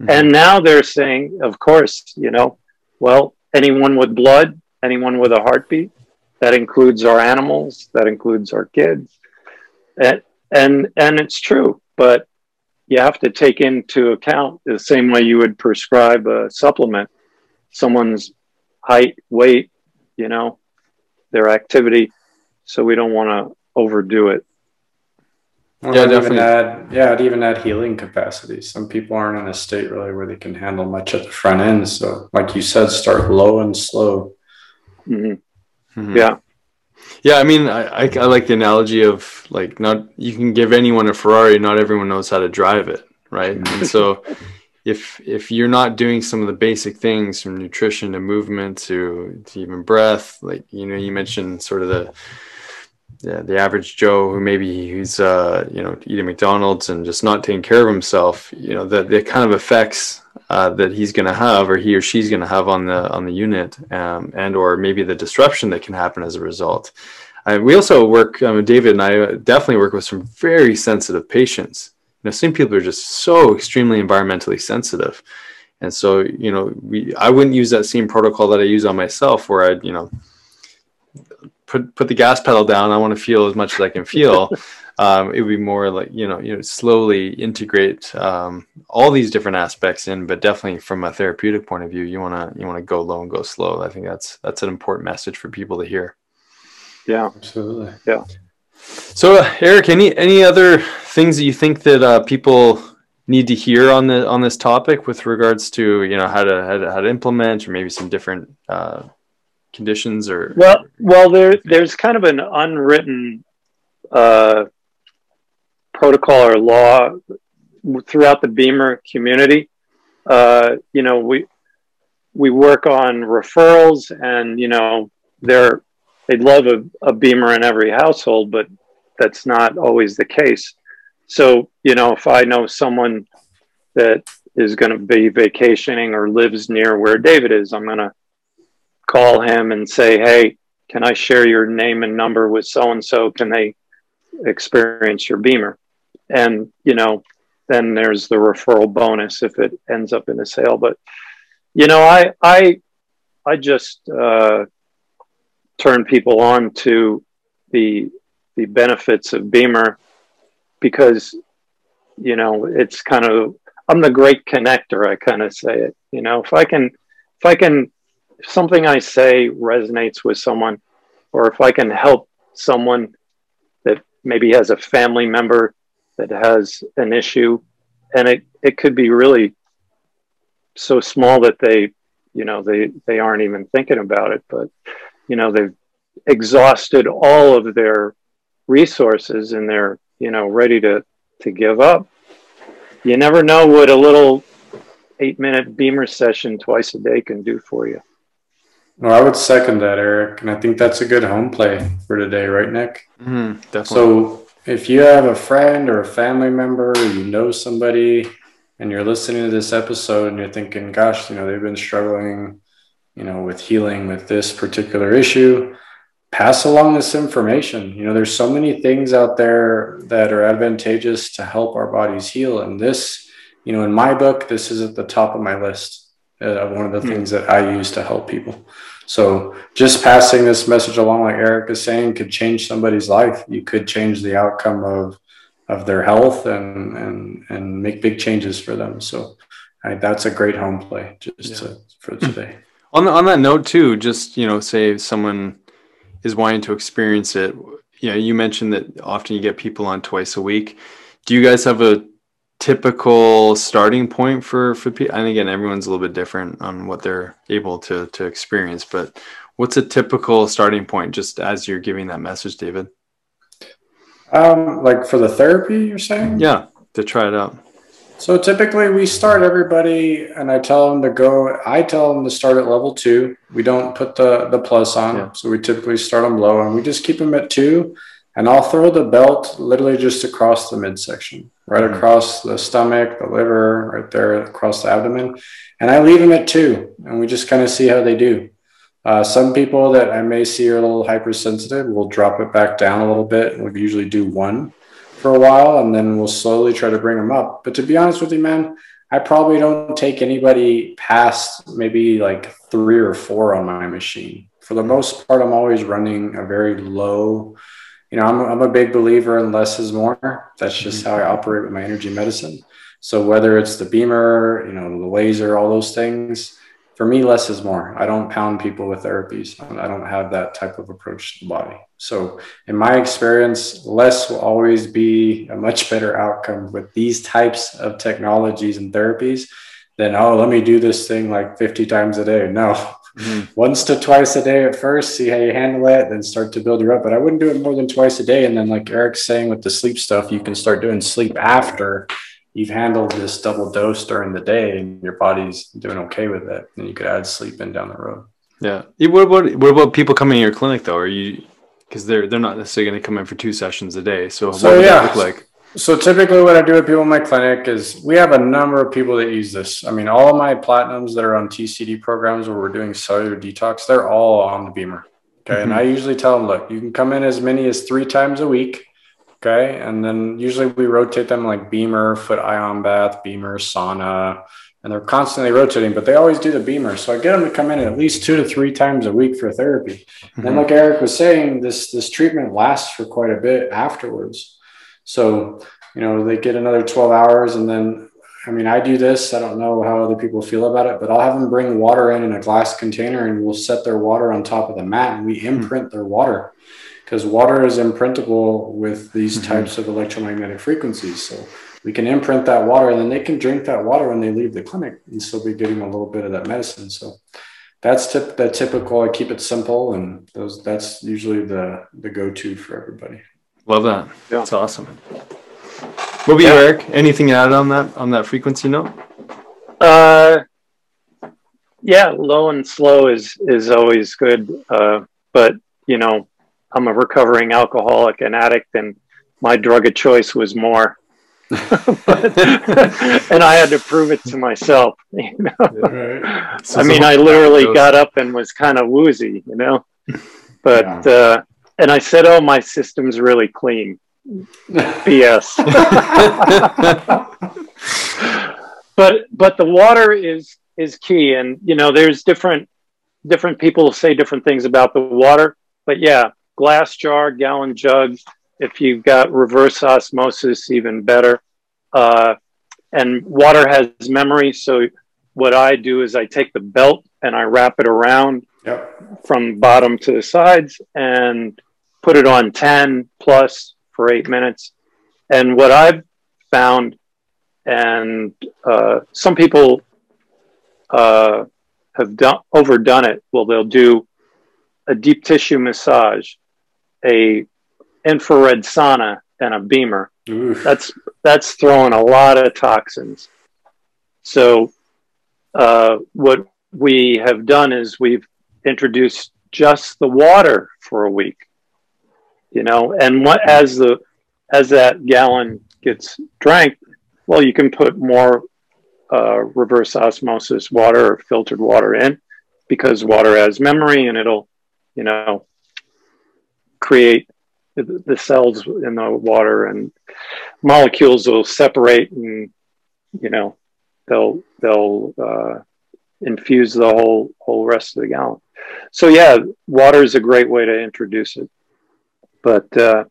Mm-hmm. And now they're saying, of course, you know, well, anyone with blood, anyone with a heartbeat, that includes our animals, that includes our kids. And and and it's true, but you have to take into account the same way you would prescribe a supplement, someone's height, weight, you know, their activity. So we don't want to overdo it. Well, yeah, definitely. Even add, yeah, it even add healing capacity. Some people aren't in a state really where they can handle much at the front end. So, like you said, start low and slow. Mm-hmm. Mm-hmm. Yeah. Yeah, I mean, I, I, I like the analogy of like not you can give anyone a Ferrari, not everyone knows how to drive it, right? Mm-hmm. and so, if if you're not doing some of the basic things from nutrition to movement to to even breath, like you know, you mentioned sort of the yeah, the average Joe who maybe he's uh, you know eating McDonald's and just not taking care of himself, you know, the the kind of effects uh, that he's going to have or he or she's going to have on the on the unit, um, and or maybe the disruption that can happen as a result. We also work, um, David and I definitely work with some very sensitive patients. You know, some people are just so extremely environmentally sensitive, and so you know, we I wouldn't use that same protocol that I use on myself, where I'd you know put put the gas pedal down. I want to feel as much as I can feel. um, it would be more like you know you know slowly integrate um, all these different aspects in, but definitely from a therapeutic point of view, you want to you want to go low and go slow. I think that's that's an important message for people to hear. Yeah, absolutely. Yeah. So, uh, Eric, any any other things that you think that uh, people need to hear on the on this topic with regards to you know how to how to, how to implement or maybe some different uh, conditions or? Well well there there's kind of an unwritten uh, protocol or law throughout the BEMER community. Uh, you know we we work on referrals and you know they're they'd love a, a BEMER in every household but that's not always the case. So you know if i know someone that is going to be vacationing or lives near where david is i'm going to call him and say, hey, can I share your name and number with so and so? Can they experience your BEMER? And, you know, then there's the referral bonus if it ends up in a sale. But, you know, I, I, I just uh, turn people on to the, the benefits of BEMER because, you know, it's kind of, I'm the great connector. I kind of say it, you know, if I can, if I can if something I say resonates with someone, or if I can help someone that maybe has a family member that has an issue, and it, it could be really so small that they, you know, they, they aren't even thinking about it, but, you know, they've exhausted all of their resources and they're, you know, ready to, to give up. You never know what a little eight minute BEMER session twice a day can do for you. No, I would second that, Eric. And I think that's a good home play for today, right, Nick? Mm-hmm, definitely. So if you have a friend or a family member, or you know somebody, and you're listening to this episode and you're thinking, gosh, you know, they've been struggling, you know, with healing with this particular issue, pass along this information. You know, there's so many things out there that are advantageous to help our bodies heal. And this, you know, in my book, this is at the top of my list of one of the mm-hmm. things that I use to help people. So just passing this message along, like Eric is saying, could change somebody's life. You could change the outcome of of their health and and and make big changes for them. So I, that's a great home play just yeah. to, for today. On the, on that note too, just you know, say someone is wanting to experience it. You know, you mentioned that often you get people on twice a week. Do you guys have a typical starting point for for people? And again, everyone's a little bit different on what they're able to to experience, but what's a typical starting point just as you're giving that message, David? Um, like for the therapy, you're saying? Yeah, to try it out. So typically we start everybody and I tell them to go, I tell them to start at level two. We don't put the, the plus on. Yeah. So we typically start them low and we just keep them at two and I'll throw the belt literally just across the midsection, right mm-hmm. across the stomach, the liver, right there across the abdomen. And I leave them at two and we just kind of see how they do. Uh, some people that I may see are a little hypersensitive, we'll drop it back down a little bit. We'll usually do one for a while and then we'll slowly try to bring them up. But to be honest with you, man, I probably don't take anybody past maybe like three or four on my machine. For the most part, I'm always running a very low. You know, I'm, I'm a big believer in less is more. That's just mm-hmm. how I operate with my energy medicine. So whether it's the BEMER, you know, the laser, all those things, for me, less is more. I don't pound people with therapies. I don't have that type of approach to the body. So, in my experience, less will always be a much better outcome with these types of technologies and therapies than, oh, let me do this thing like 50 times a day. No, mm-hmm. once to twice a day at first, see how you handle it, then start to build your up. But I wouldn't do it more than twice a day. And then, like Eric's saying with the sleep stuff, you can start doing sleep after you've handled this double dose during the day and your body's doing okay with it, then you could add sleep in down the road. Yeah. What about what about people coming in your clinic though? Are you because they're they're not necessarily going to come in for two sessions a day. So, so what would yeah. that look like? So typically what I do with people in my clinic is we have a number of people that use this. I mean, all my platinums that are on TCD programs where we're doing cellular detox, they're all on the BEMER. Okay. Mm-hmm. And I usually tell them, look, you can come in as many as three times a week Okay. And then usually we rotate them like BEMER, foot ion bath, BEMER, sauna, and they're constantly rotating, but they always do the BEMER. So I get them to come in at least two to three times a week for therapy. Mm-hmm. And like Eric was saying, this this treatment lasts for quite a bit afterwards. So, you know, they get another 12 hours and then I mean, I do this. I don't know how other people feel about it, but I'll have them bring water in in a glass container and we'll set their water on top of the mat and we mm-hmm. imprint their water because water is imprintable with these mm-hmm. types of electromagnetic frequencies. So we can imprint that water and then they can drink that water when they leave the clinic and still be getting a little bit of that medicine. So that's tip, the typical. I keep it simple, and those that's usually the the go to for everybody. Love that. Yeah. That's awesome. What about yeah. you, Eric? Anything added on that on that frequency note? Uh, yeah, low and slow is is always good. Uh, but you know, I'm a recovering alcoholic and addict, and my drug of choice was more. but, and I had to prove it to myself. You know? Right. So I mean, I literally got up and was kind of woozy, you know. But yeah. uh, and I said, "Oh, my system's really clean." BS. but but the water is is key, and you know, there's different different people say different things about the water. But yeah, glass jar, gallon jug. If you've got reverse osmosis, even better. Uh, and water has memory. So what I do is I take the belt and I wrap it around Yep. from bottom to the sides and put it on 10 plus for eight minutes. And what I've found, and uh, some people uh, have done overdone it. Well, they'll do a deep tissue massage, a infrared sauna, and a BEMER. Oof. That's that's throwing a lot of toxins. So, uh, what we have done is we've introduced just the water for a week. You know, and what as the as that gallon gets drank, well, you can put more uh, reverse osmosis water or filtered water in because water has memory and it'll, you know, create the, the cells in the water and molecules will separate and you know they'll they'll uh, infuse the whole whole rest of the gallon. So yeah, water is a great way to introduce it. But uh,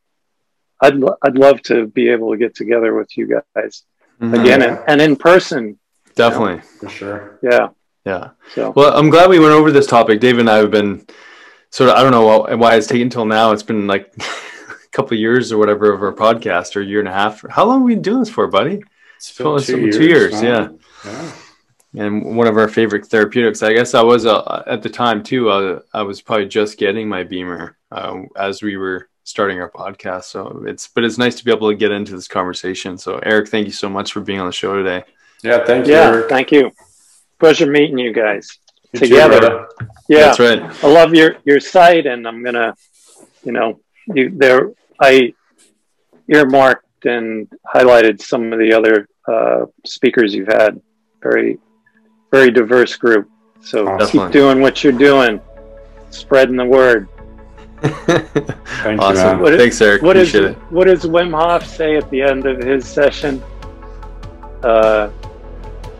I'd lo- I'd love to be able to get together with you guys Mhm. again and, and in person. Definitely. For sure. Yeah. Yeah. So Well, I'm glad we went over this topic. Dave and I have been sort of, I don't know why, why it's taken until now. It's been like a couple of years or whatever of our podcast or a year and a half. How long have we been doing this for, buddy? It's Well, been it's been two years, now. yeah. And one of our favorite therapeutics. I guess I was uh, at the time too. Uh, I was probably just getting my BEMER uh, as we were starting our podcast. So it's, but it's nice to be able to get into this conversation. So Eric, thank you so much for being on the show today. Yeah. Thank you. yeah, Eric. thank you. Pleasure meeting you guys. You together. brother. Yeah. That's right. I love your your site, and I'm gonna, you know, you there. I earmarked and highlighted some of the other uh, speakers you've had. Very, very diverse group. So Definitely. keep doing what you're doing, spreading the word. Thank awesome. you, What- man. Thanks, Eric. What is Appreciate it. what does Wim Hof say at the end of his session? Uh,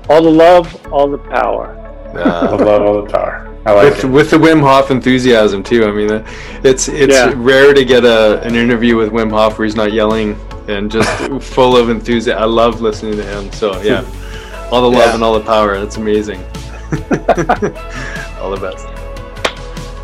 all the love, all the power. I Uh, love all the power. I like with it. with the Wim Hof enthusiasm too. I mean, it's it's Yeah. rare to get a an interview with Wim Hof where he's not yelling and just full of enthusiasm. I love listening to him. So yeah, all the love Yeah. and all the power. That's amazing. all the best.